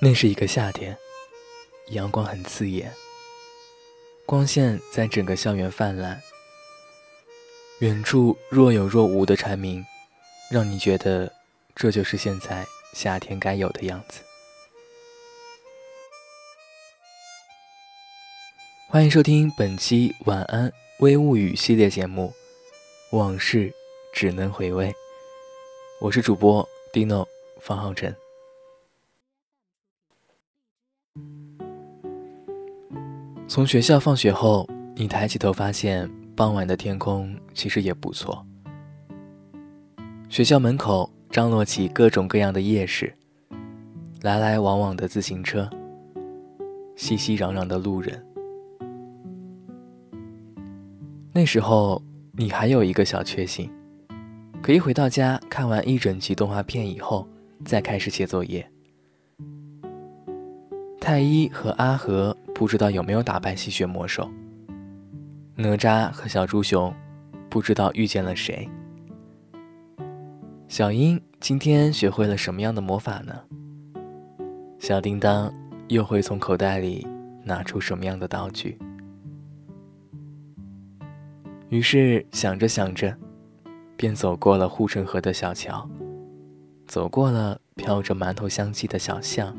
那是一个夏天，阳光很刺眼，光线在整个校园泛滥。远处若有若无的蝉鸣，让你觉得这就是现在夏天该有的样子。欢迎收听本期晚安微物语系列节目《往事只能回味》，我是主播 Dino 方浩辰。从学校放学后，你抬起头发现傍晚的天空其实也不错。学校门口张罗起各种各样的夜市，来来往往的自行车，熙熙攘攘的路人。那时候你还有一个小确幸，可以回到家看完一整集动画片以后，再开始写作业。太一和阿和。不知道有没有打败吸血魔兽？哪吒和小猪熊不知道遇见了谁？小樱今天学会了什么样的魔法呢？小叮当又会从口袋里拿出什么样的道具？于是想着想着，便走过了护城河的小桥，走过了飘着馒头香气的小巷，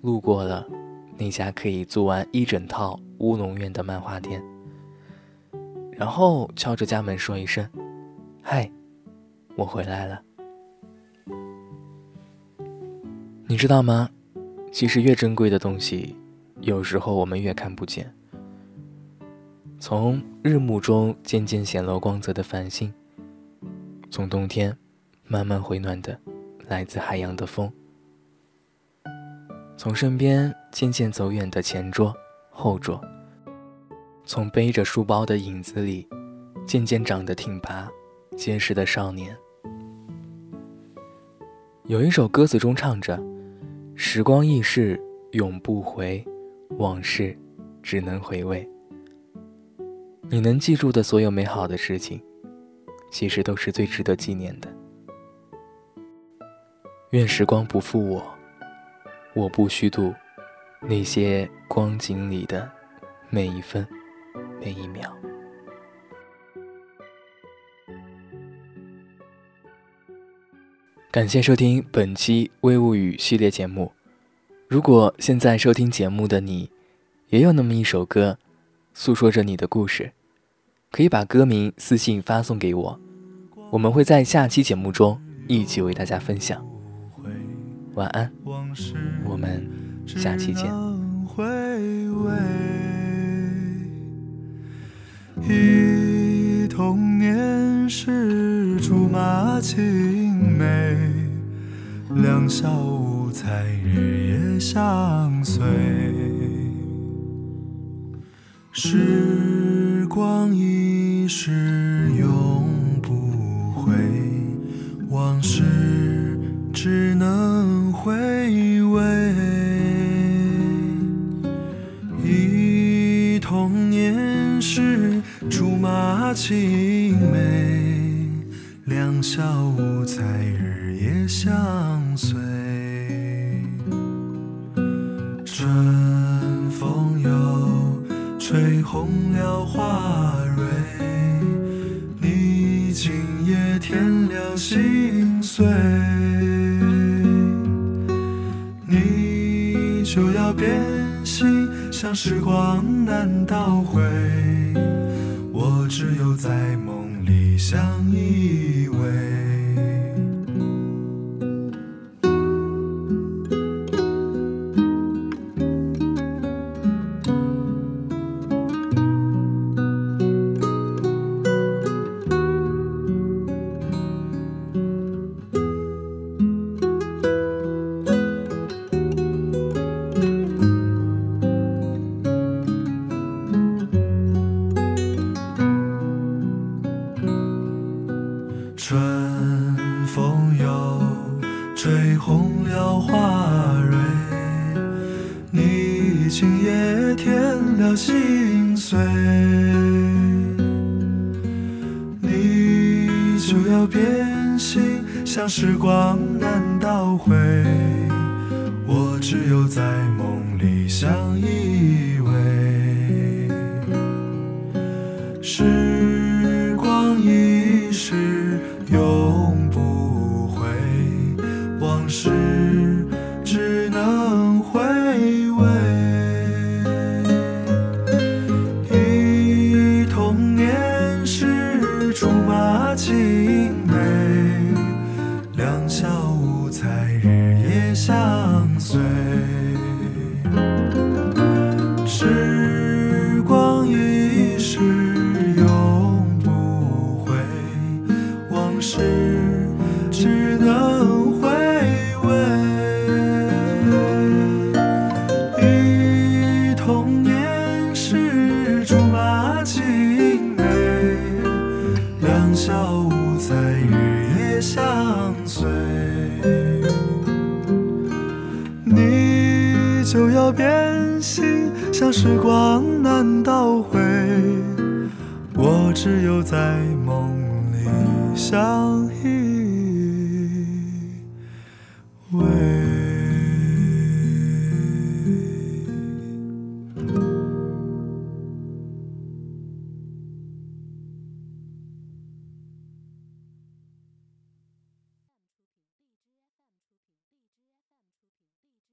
路过了。那家可以租完一整套乌龙院的漫画店，然后敲着家门说一声：“嗨，我回来了。”你知道吗？其实越珍贵的东西，有时候我们越看不见。从日暮中渐渐显露光泽的繁星，从冬天慢慢回暖的来自海洋的风。从身边渐渐走远的前桌、后桌，从背着书包的影子里，渐渐长得挺拔、结实的少年。有一首歌词中唱着：“时光易逝永不回，往事只能回味。”你能记住的所有美好的事情，其实都是最值得纪念的。愿时光不负我。我不虚度那些光景里的每一分每一秒。感谢收听本期微物语系列节目。如果现在收听节目的你，也有那么一首歌，诉说着你的故事，可以把歌名私信发送给我，我们会在下期节目中一起为大家分享。晚安，我们下期见。回味忆童年时竹马青梅，两小无猜日夜相随。时光一逝永不回，往事只能。马青梅，两小无猜日夜相随。春风又吹红了花蕊，你今夜添了心碎。你就要变心，像时光难倒回，我只有在梦里相依偎。春风又吹红了花蕊，你今夜添了心碎，你就要变心，像时光难倒回。我。只有在梦里相依偎。相随。时光一逝永不回，往事只能回味。忆童年时竹马青梅，两小无猜日夜相随。就要变心，像时光难倒回，我只有在梦里相依偎。